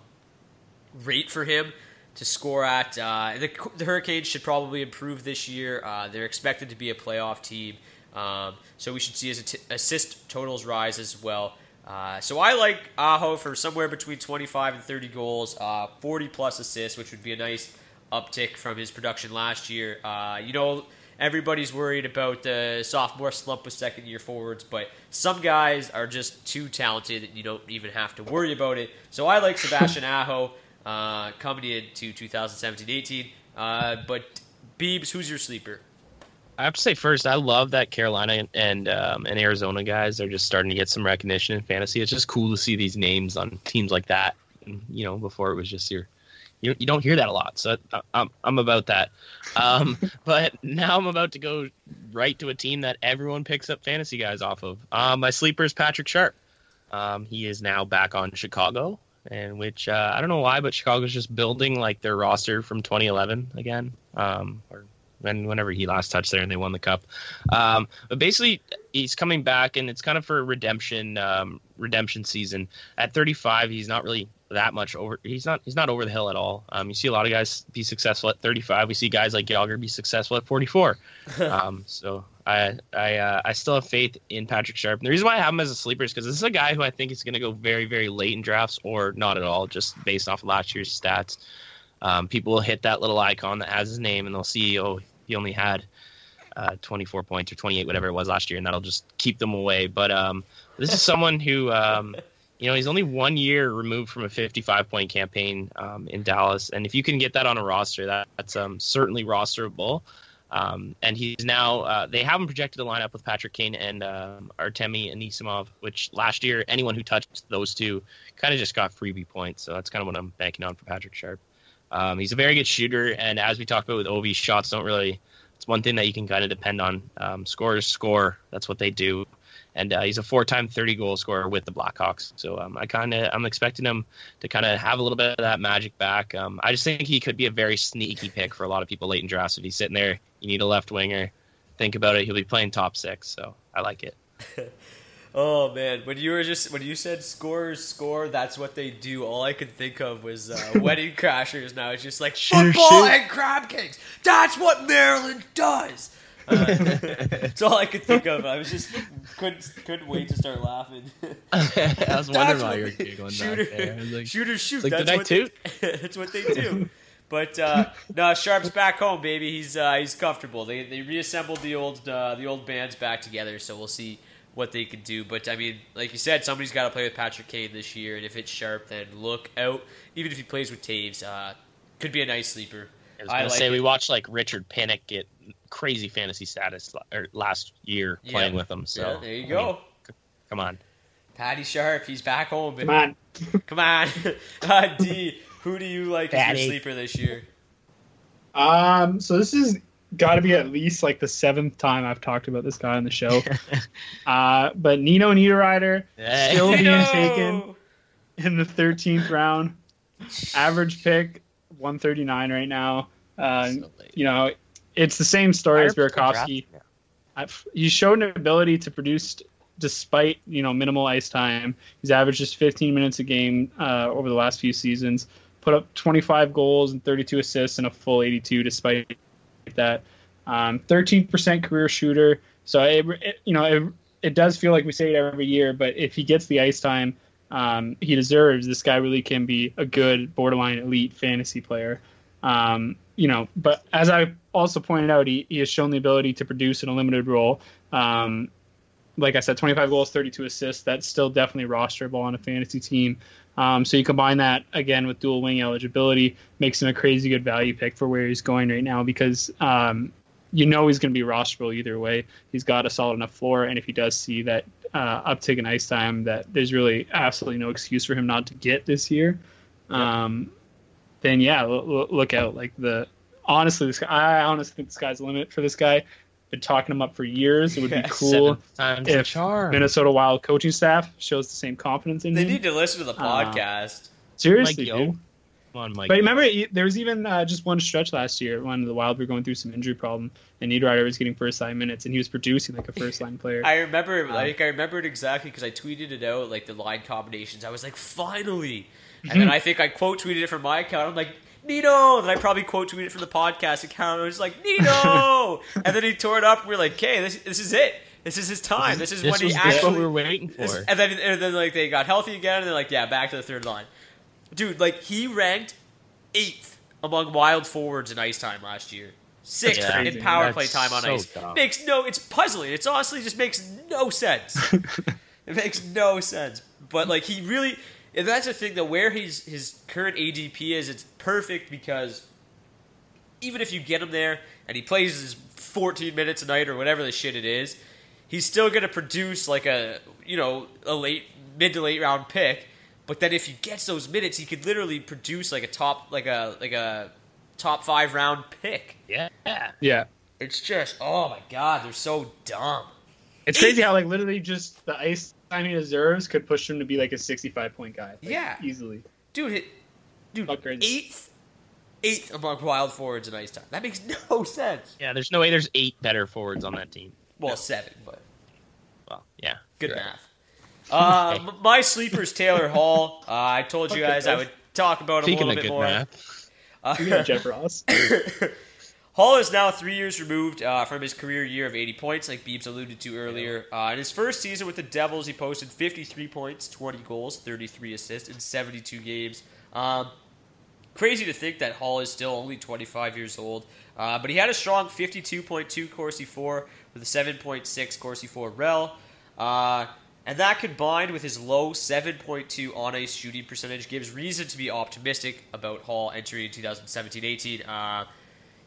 rate for him to score at. Uh, the, the Hurricanes should probably improve this year. Uh, they're expected to be a playoff team, um, so we should see his assist totals rise as well. Uh, so I like Aho for somewhere between 25 and 30 goals, uh, 40 plus assists, which would be a nice uptick from his production last year. Uh, you know, everybody's worried about the sophomore slump with second year forwards, but some guys are just too talented that you don't even have to worry about it. So I like Sebastian Aho uh, coming into 2017-18. Uh, but Beebs, who's your sleeper? I have to say first, I love that Carolina and and, um, and Arizona guys are just starting to get some recognition in fantasy. It's just cool to see these names on teams like that. You know, before it was just your, you you don't hear that a lot. So I, I'm I'm about that. Um, but now I'm about to go right to a team that everyone picks up fantasy guys off of. Um, my sleeper is Patrick Sharp. Um, he is now back on Chicago, and which uh, I don't know why, but Chicago's just building like their roster from 2011 again. Um, or and whenever he last touched there and they won the cup. Um, but basically, he's coming back, and it's kind of for redemption um, redemption season. At 35, he's not really that much over. He's not he's not over the hill at all. Um, you see a lot of guys be successful at 35. We see guys like Gallagher be successful at 44. um, so I I uh, I still have faith in Patrick Sharp. And the reason why I have him as a sleeper is because this is a guy who I think is going to go very very late in drafts or not at all, just based off of last year's stats. Um, people will hit that little icon that has his name and they'll see oh he only had uh, 24 points or 28 whatever it was last year and that'll just keep them away. But um, this is someone who. Um, you know, he's only one year removed from a 55 point campaign um, in Dallas. And if you can get that on a roster, that, that's um, certainly rosterable. Um, and he's now, uh, they haven't projected a lineup with Patrick Kane and um, Artemi Anisimov, which last year, anyone who touched those two kind of just got freebie points. So that's kind of what I'm banking on for Patrick Sharp. Um, he's a very good shooter. And as we talked about with Ovi, shots don't really, it's one thing that you can kind of depend on. Um, scorers score, that's what they do and uh, he's a four-time 30-goal scorer with the Blackhawks. So um, I kind of I'm expecting him to kind of have a little bit of that magic back. Um, I just think he could be a very sneaky pick for a lot of people late in drafts. If he's sitting there, you need a left winger. Think about it; he'll be playing top six. So I like it. oh man, when you were just when you said scorers score, that's what they do. All I could think of was uh, Wedding Crashers. Now it's just like football and crab cakes. That's what Maryland does. Uh, that's all I could think of. I was just couldn't couldn't wait to start laughing. I was wondering why you were giggling shooter, back there. I was like, shooters shoot. like, that's did I what toot? They, that's what they do. But uh, no, Sharp's back home, baby. He's uh, he's comfortable. They they reassembled the old uh, the old bands back together, so we'll see what they can do. But I mean, like you said, somebody's got to play with Patrick Kane this year, and if it's Sharp, then look out. Even if he plays with Toews, uh, could be a nice sleeper. I was gonna like say it. we watched like Richard Panik get crazy fantasy status or last year Yeah. playing with him. So Yeah, there you I go. mean, c- come on. Patty Sharp, he's back home. Come on. Come on. uh, D, who do you like as Patty. your sleeper this year? Um, so this is got to be at least like the seventh time I've talked about this guy on the show. uh, but Nino Niederreiter Hey. still being taken in the 13th round. Average pick 139 right now. Uh, So you know, it's the same story as Higher pick draft? Burakovsky. I've- He's shown an ability to produce despite you know minimal ice time. He's averaged just 15 minutes a game uh, over the last few seasons. Put up 25 goals and 32 assists and a full 82 despite that. Um, 13% career shooter. So it, it- you know it, it does feel like we say it every year, but if he gets the ice time um, he deserves, this guy really can be a good borderline elite fantasy player. Um, you know, but as I also pointed out, he, he has shown the ability to produce in a limited role. Um, like I said, 25 goals, 32 assists. That's still definitely rosterable on a fantasy team. Um, so you combine that again with dual wing eligibility, makes him a crazy good value pick for where he's going right now because um, you know he's going to be rosterable either way. He's got a solid enough floor, and if he does see that uh, uptick in ice time, that there's really absolutely no excuse for him not to get this year. Um, then yeah, l- l- look out. Like the honestly, this guy, I honestly think the sky's the limit for this guy. Been talking him up for years. It would be cool Seventh if charm. Minnesota Wild coaching staff shows the same confidence in They him. They need to listen to the Uh, podcast. Seriously, Mike Yeo. dude. Come on, Mike. But remember, there was even uh, just one stretch last year when the Wild were going through some injury problem, and Niederreiter was getting first line minutes, and he was producing like a first line player. I remember, like, I remember it exactly because I tweeted it out, like the line combinations. I was like, finally. And then I think I quote tweeted it from my account. I'm like, Nino. And then I probably quote tweeted it from the podcast account. I was like, Nino. and then he tore it up. And we are like, okay, this, this is it. This is his time. This is this when he was actually. what we were waiting for. This- and then and then like they got healthy again, and they're like, yeah, back to the third line. Dude, like he ranked eighth among wild forwards in ice time last year. Sixth Yeah. in power That's play time on so ice. dumb. Makes no. It's puzzling. It's honestly just makes no sense. it makes no sense. But like he really, and that's the thing that where his his current ADP is, it's perfect because even if you get him there and he plays his 14 minutes a night or whatever the shit it is, he's still going to produce like a you know a late mid to late round pick. But then if he gets those minutes, he could literally produce like a top like a like a top five round pick. yeah. yeah, It's just oh my god, they're so dumb. it's crazy how like literally just the ice time he deserves could push him to be like a 65 point guy. Like, Yeah. easily. Dude, it, dude, Fuck crazy. eighth eighth among wild forwards in ice time. That makes no sense. Yeah, there's no way there's eight better forwards on that team. Well, seven, but Well, yeah. good you're right. math. Uh, m- my sleeper's Taylor Hall. Uh, I told you guys I would talk about him Speaking a little bit good more. math, Uh, Speaking of Jeff Ross. Hall is now three years removed uh, from his career year of 80 points, like Beebs alluded to earlier. Uh, in his first season with the Devils, he posted 53 points, 20 goals, 33 assists in 72 games. Um, crazy to think that Hall is still only 25 years old, uh, but he had a strong 52.2 Corsi For with a 7.6 Corsi For rel. Uh, and that combined with his low 7.2 on ice shooting percentage gives reason to be optimistic about Hall entering 2017 18.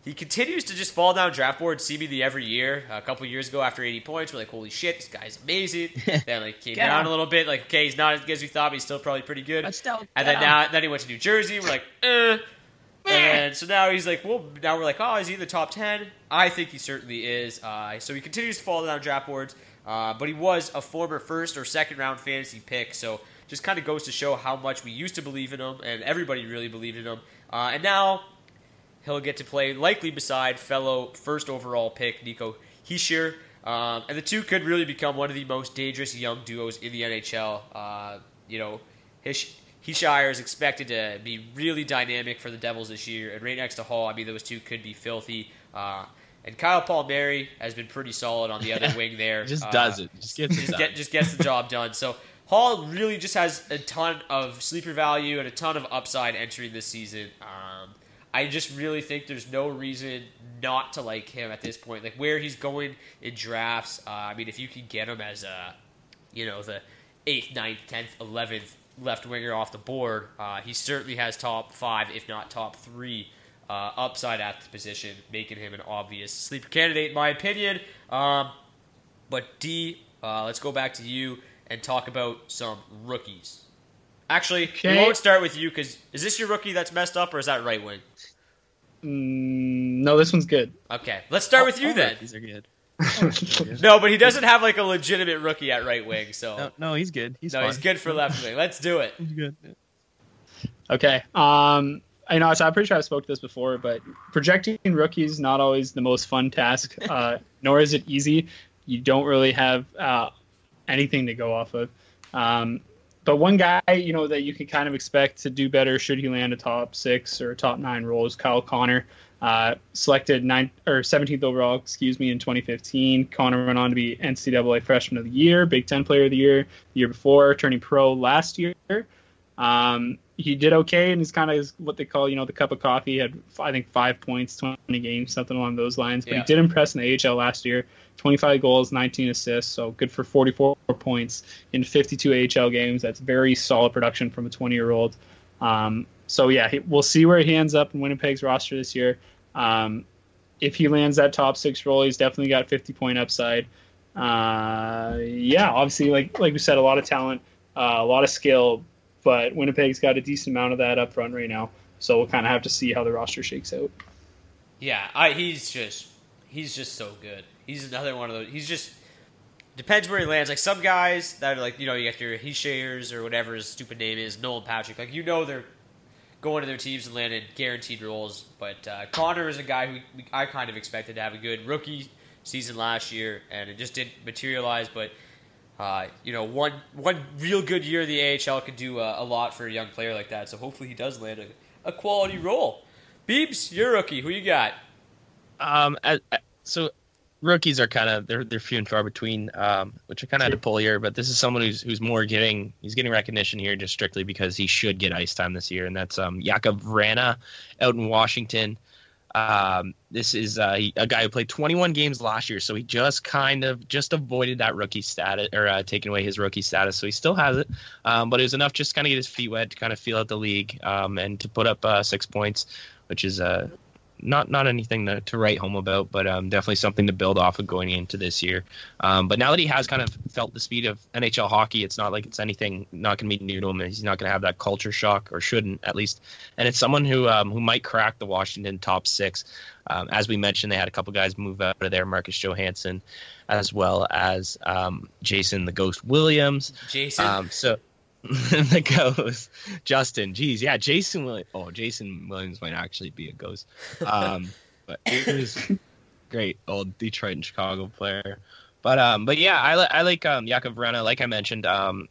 He continues to just fall down draft boards seemingly every year. A couple years ago, after 80 points, we're like, "Holy shit, this guy's amazing." then like came down him. a little bit, like, "Okay, he's not as good as we thought, but he's still probably pretty good." still and then him. now, then he went to New Jersey. We're like, "Eh." And so now he's like, well, now we're like, oh, is he in the top 10? I think he certainly is. Uh, so he continues to fall down draft boards, uh, but he was a former first or second round fantasy pick. So just kind of goes to show how much we used to believe in him, and everybody really believed in him. Uh, and now he'll get to play likely beside fellow first overall pick Nico Hischier. Um, and the two could really become one of the most dangerous young duos in the NHL. Uh, you know, Hish- Hischier is expected to be really dynamic for the Devils this year. And right next to Hall, I mean, those two could be filthy. Uh, and Kyle Palmieri has been pretty solid on the other wing there. Just Uh, does it. Just gets it just, done. get, just gets the job done. So Hall really just has a ton of sleeper value and a ton of upside entering this season. Um, I just really think there's no reason not to like him at this point. Like where he's going in drafts. Uh, I mean, if you can get him as a, you know, the eighth, ninth, tenth, eleventh left winger off the board, uh, he certainly has top five, if not top three. Uh, upside at the position, making him an obvious sleeper candidate, in my opinion. Um, but D, uh, let's go back to you and talk about some rookies. Actually, we won't start with you because is this your rookie that's messed up or is that right wing? Mm, no, this one's good. Okay, let's start with you then. These are good. No, but he doesn't have like a legitimate rookie at right wing, so No, no, he's good. He's no, fine. he's good for left wing. Let's do it. He's good. Okay. Um, I know. So I'm pretty sure I've spoke to this before, but projecting rookies not always the most fun task. Uh, nor is it easy. You don't really have uh, anything to go off of. Um, but one guy, you know, that you can kind of expect to do better should he land a top six or a top nine role is Kyle Connor. Uh, selected nine or 17th overall, excuse me, in 2015. Connor went on to be NCAA Freshman of the Year, Big Ten Player of the Year the year before, turning pro last year. Um, he did okay, and he's kind of what they call, you know, the cup of coffee. He had, I think, five points, 20 games, something along those lines. But Yeah. he did impress in the AHL last year. 25 goals, 19 assists, so good for 44 points in 52 AHL games. That's very solid production from a 20 year old. Um, so yeah, he, we'll see where he ends up in Winnipeg's roster this year. Um, if he lands that top six role, he's definitely got 50 point upside. Uh, yeah, obviously, like like we said, a lot of talent, uh, a lot of skill, but Winnipeg's got a decent amount of that up front right now. So we'll kind of have to see how the roster shakes out. Yeah, I, he's just he's just so good. He's another one of those. He's just depends where he lands. Like some guys that are like you know you got your Hischiers or whatever his stupid name is, Nolan Patrick. Like you know they're going to their teams and landing guaranteed roles. But uh, Connor is a guy who I kind of expected to have a good rookie season last year, and it just didn't materialize. But uh, you know, one one real good year the AHL could do uh, a lot for a young player like that. So hopefully he does land a, a quality role. Beebs, you're rookie. Who you got? Um, I, I- so rookies are kind of they're they're few and far between, um, which I kind of had to pull here. But this is someone who's who's more getting he's getting recognition here just strictly because he should get ice time this year, and that's um Jakub Vrana out in Washington. Um, this is uh, a guy who played 21 games last year, so he just kind of just avoided that rookie status or uh, taking away his rookie status. So he still has it, um, but it was enough just to kind of get his feet wet, to kind of feel out the league, um, and to put up uh, six points, which is uh, not not anything to, to write home about, but um, definitely something to build off of going into this year. Um, but now that he has kind of felt the speed of NHL hockey, it's not like it's anything not going to be new to him. He's not going to have that culture shock, or shouldn't at least. And it's someone who um, who might crack the Washington top six. Um, as we mentioned, they had a couple guys move out of there, Marcus Johansson, as well as um, Jason the Ghost Williams. Jason. Um, so the ghost. Justin, geez, yeah, Jason Williams. Oh, Jason Williams might actually be a ghost. Um, but it was great old Detroit and Chicago player. But um, but yeah, I, li- I like um Jakub Vrana, like I mentioned, um,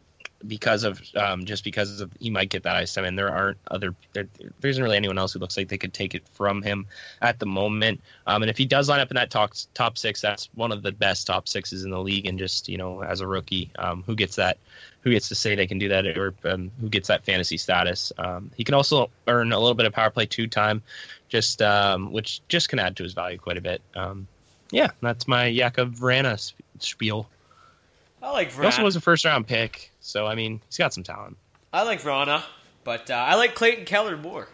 because of um just because of he might get that ice time, and there aren't other there, there isn't really anyone else who looks like they could take it from him at the moment. Um, and if he does line up in that top top six, that's one of the best top sixes in the league. And just you know, as a rookie, um, who gets that, who gets to say they can do that, or um, who gets that fantasy status. Um, he can also earn a little bit of power play two time, just um, which just can add to his value quite a bit. Um, yeah, that's my Jakub Vrana sp- spiel. I like He also was a first round pick, so I mean, he's got some talent. I like Vrana, but uh, I like Clayton Keller more.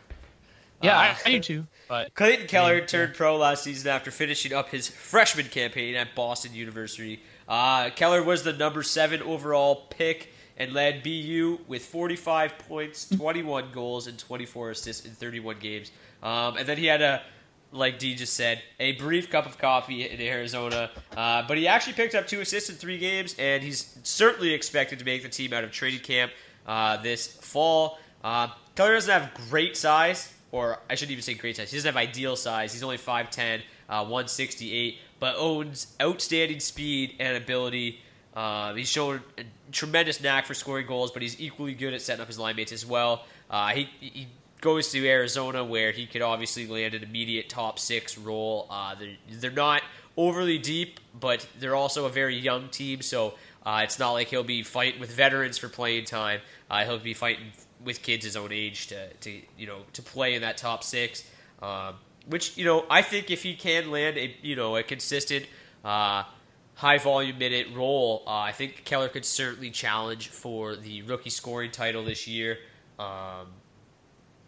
Yeah, Uh, I, I do too. But Clayton Keller turned pro last season after finishing up his freshman campaign at Boston University. Uh, Keller was the number seven overall pick and led BU with 45 points, 21 goals, and 24 assists in 31 games. Um, and then he had a, like D just said, a brief cup of coffee in Arizona. Uh, but he actually picked up two assists in three games, and he's certainly expected to make the team out of training camp uh, this fall. Uh, Keller doesn't have great size, or I shouldn't even say great size. He doesn't have ideal size. He's only 5'10, uh, 168, but owns outstanding speed and ability. Uh, he's shown a tremendous knack for scoring goals, but he's equally good at setting up his line mates as well. Uh, he, he goes to Arizona, where he could obviously land an immediate top six role. Uh, they're, they're not overly deep, but they're also a very young team, so uh, it's not like he'll be fighting with veterans for playing time. Uh, he'll be fighting with kids his own age to, to you know to play in that top six. Um, which you know I think if he can land a you know a consistent uh, high volume minute role, uh, I think Keller could certainly challenge for the rookie scoring title this year. Um,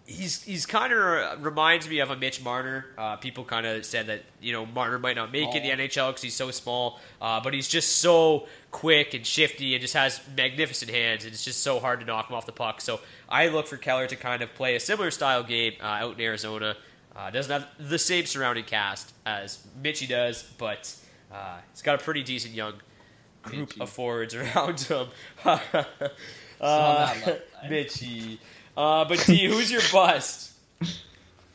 he's he's kind of reminds me of a Mitch Marner. Uh, people kind of said that you know Marner might not make it in the NHL because he's so small, uh, but he's just so quick and shifty and just has magnificent hands, and it's just so hard to knock him off the puck. So I look for Keller to kind of play a similar style game uh, out in Arizona. Uh, doesn't have the same surrounding cast as Mitchy does, but uh, he's got a pretty decent young group of forwards around him. uh, Mitchie. Uh, but D, who's your bust?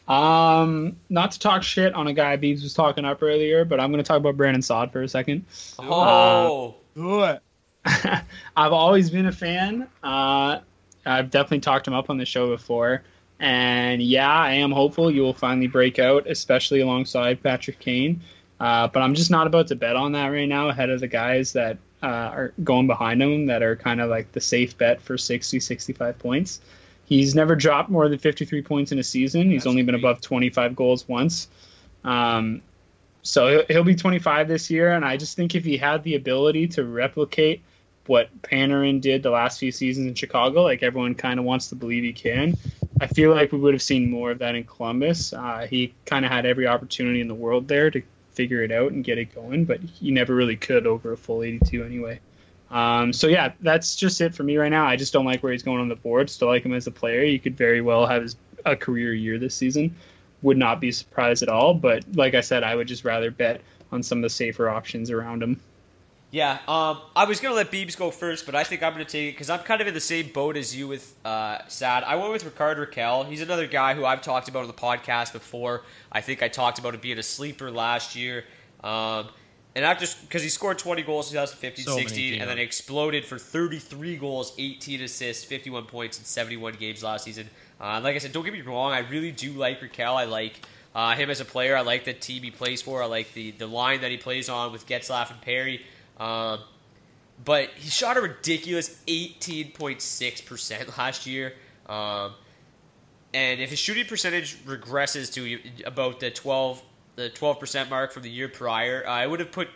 Um, not to talk shit on a guy Beebs was talking up earlier, but I'm going to talk about Brandon Saad for a second. Oh, Uh, I've always been a fan. Uh, I've definitely talked him up on the show before. And yeah, I am hopeful you will finally break out, especially alongside Patrick Kane. Uh, but I'm just not about to bet on that right now ahead of the guys that uh, are going behind him that are kind of like the safe bet for 60, 65 points. He's never dropped more than 53 points in a season. He's only been above 25 goals once. Um, so he'll, he'll be 25 this year, and I just think if he had the ability to replicate what Panarin did the last few seasons in Chicago, like everyone kind of wants to believe he can, I feel like we would have seen more of that in Columbus. Uh, he kind of had every opportunity in the world there to figure it out and get it going, but he never really could over a full 82 anyway. Um, so yeah, that's just it for me right now. I just don't like where he's going on the board. Still like him as a player. He could very well have his, a career year this season. Would not be surprised at all. But like I said, I would just rather bet on some of the safer options around him. Yeah, um, I was gonna let Beebs go first, but I think I'm gonna take it because I'm kind of in the same boat as you with uh, Saad. I went with Rickard Rakell. He's another guy who I've talked about on the podcast before. I think I talked about him being a sleeper last year, um, and after because he scored 20 goals in 2015 so 16 and then exploded for 33 goals, 18 assists, 51 points in 71 games last season. Uh, like I said, don't get me wrong, I really do like Rakell. I like uh, him as a player. I like the team he plays for. I like the the line that he plays on with Getzlaf and Perry. Um, but he shot a ridiculous 18.6% last year. Um, and if his shooting percentage regresses to about the 12 the 12% mark from the year prior, I would have put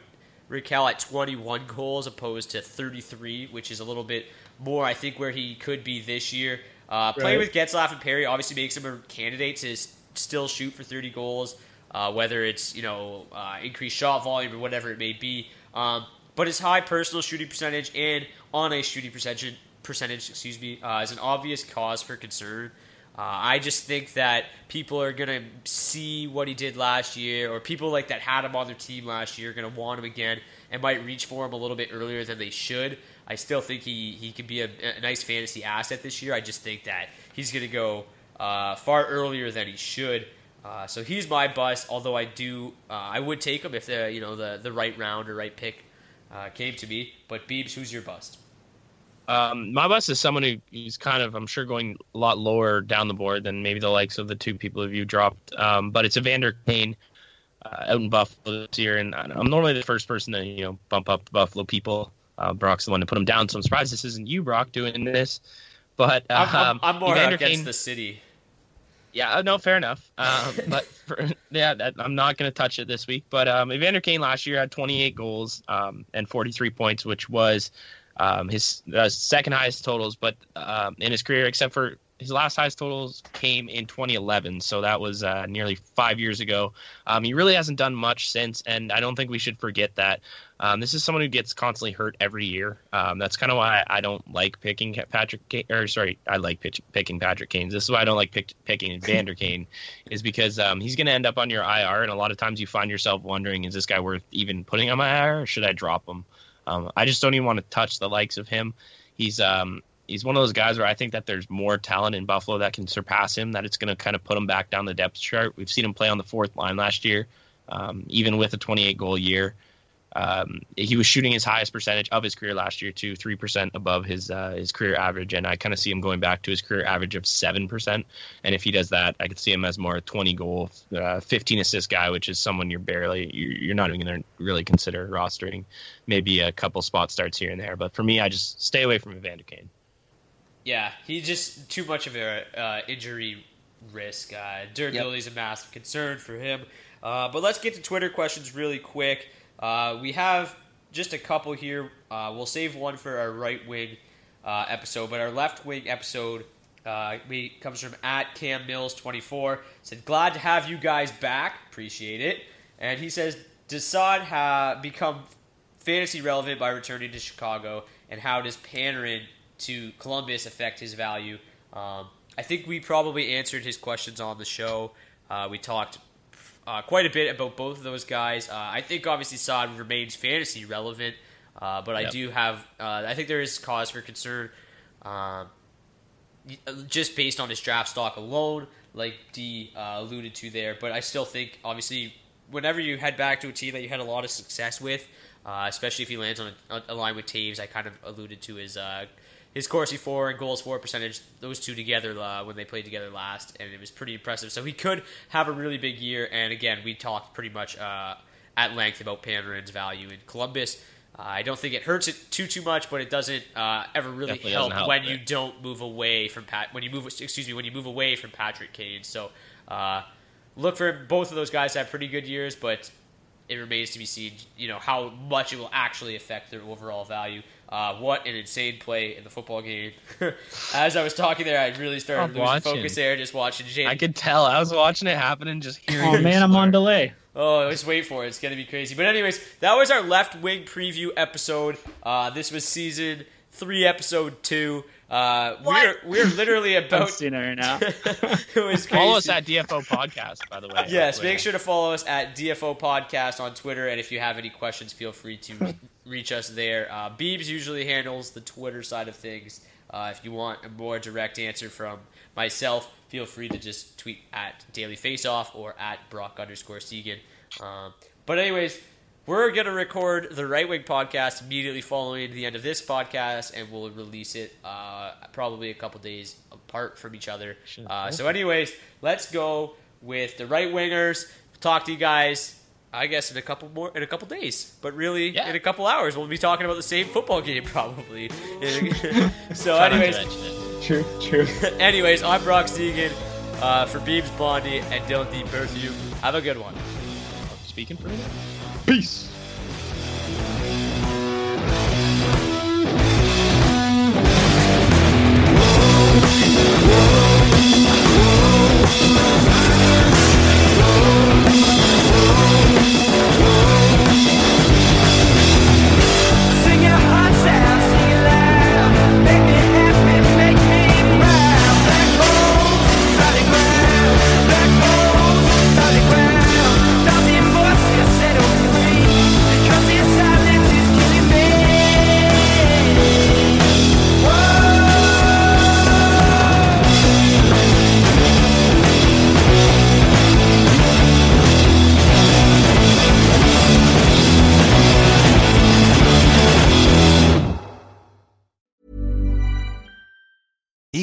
Rakell at 21 goals opposed to 33, which is a little bit more, I think, where he could be this year. Uh, playing Right. with Getzlaf and Perry obviously makes him a candidate to still shoot for 30 goals, uh, whether it's you know uh, increased shot volume or whatever it may be. Um, but his high personal shooting percentage and on ice shooting percentage percentage, excuse me, uh, is an obvious cause for concern. Uh, I just think that people are going to see what he did last year, or people like that had him on their team last year are going to want him again and might reach for him a little bit earlier than they should. I still think he, he could be a, a nice fantasy asset this year. I just think that he's going to go uh, far earlier than he should. Uh, so he's my bust. Although I do, uh, I would take him if the you know the the right round or right pick uh, came to me. But Beebs, who's your bust? Um, my bust is someone who's kind of, I'm sure, going a lot lower down the board than maybe the likes of the two people of you dropped. Um, but it's Evander Kane uh, out in Buffalo this year, and I'm normally the first person to you know bump up the Buffalo people. Uh, Brock's the one to put him down, so I'm surprised this isn't you, Brock, doing this. But um, I'm, I'm, I'm more Evander against Kane- the city. Yeah, uh, no, fair enough. Um, but for, yeah, that, I'm not going to touch it this week. But um, Evander Kane last year had 28 goals um, and 43 points, which was um, his uh, second highest totals, but um, in his career, except for his last highest totals came in 2011. So that was uh, nearly five years ago. Um, he really hasn't done much since, and I don't think we should forget that. Um, this is someone who gets constantly hurt every year. Um, that's kind of why I don't like picking Patrick, Kane, or sorry, I like pitch, picking Patrick Kane. This is why I don't like pick, picking Vander Kane, is because um, he's going to end up on your IR, and a lot of times you find yourself wondering, is this guy worth even putting on my IR, or should I drop him? Um, I just don't even want to touch the likes of him. He's um, he's one of those guys where I think that there's more talent in Buffalo that can surpass him. That it's going to kind of put him back down the depth chart. We've seen him play on the fourth line last year, um, even with a 28 goal year. Um, he was shooting his highest percentage of his career last year to three percent above his uh, his career average, and I kind of see him going back to his career average of seven percent. And if he does that, I could see him as more a 20 goal, uh, 15 assist guy, which is someone you're barely you're you're not even going to really consider rostering. Maybe a couple spot starts here and there, but for me, I just stay away from Evander Kane. Yeah, he's just too much of a uh, injury risk. Uh, durability is a massive concern for him. Uh, but let's get to Twitter questions really quick. Uh, we have just a couple here. Uh, we'll save one for our right wing uh, episode, but our left wing episode uh, we, comes from at Cam Mills twenty four. Said glad to have you guys back. Appreciate it. And he says, does Saad ha- become fantasy relevant by returning to Chicago, and how does Panarin to Columbus affect his value? Um, I think we probably answered his questions on the show. Uh, we talked uh, quite a bit about both of those guys. Uh, I think obviously Saad remains fantasy relevant, uh, but I do have. Uh, I think there is cause for concern, um, just based on his draft stock alone, like D uh, alluded to there. But I still think, obviously, whenever you head back to a team that you had a lot of success with, uh, especially if he lands on a, a line with Toews, I kind of alluded to his uh, his Corsi For and goals for percentage. Those two together uh, when they played together last, and it was pretty impressive. So he could have a really big year. And again, we talked pretty much uh, at length about Panarin's value in Columbus. Uh, I don't think it hurts it too too much, but it doesn't uh, ever really help, help, when yeah. you don't move away from Pat. When you move, excuse me, when you move away from Patrick Kane. So uh, look for both of those guys to have pretty good years, but it remains to be seen, you know, how much it will actually affect their overall value. Uh, what an insane play in the football game! As I was talking there, I really started I'm losing watching. focus there, just watching Jaden. I could tell. I was watching it happen and just hearing. Oh man, I'm slur. on delay. Oh, just wait for it. It's going to be crazy. But, anyways, that was our left wing preview episode. Uh, this was season three, episode two. Uh, we're we're literally I'm about. seeing it right now. it was Follow us at DFO Podcast, by the way. Yes, Twitter. make sure to follow us at DFO Podcast on Twitter, and if you have any questions, feel free to reach us there. Uh, Beebs usually handles the Twitter side of things. Uh, if you want a more direct answer from myself, feel free to just tweet at Daily Faceoff or at Brock underscore Seguin. Um, but anyways, we're gonna record the Right Wing podcast immediately following the end of this podcast, and we'll release it uh, probably a couple days apart from each other. Uh, so, anyways, let's go with the right wingers. Talk to you guys. I guess in a couple more in a couple days, but really Yeah. in a couple hours we'll be talking about the same football game probably. so, Try not to anyways, mention. True, true. anyways, I'm Brock Seguin uh, for Beebs Bondi and Dylan D. Berthew. Have a good one. Speaking for me. Peace. Sing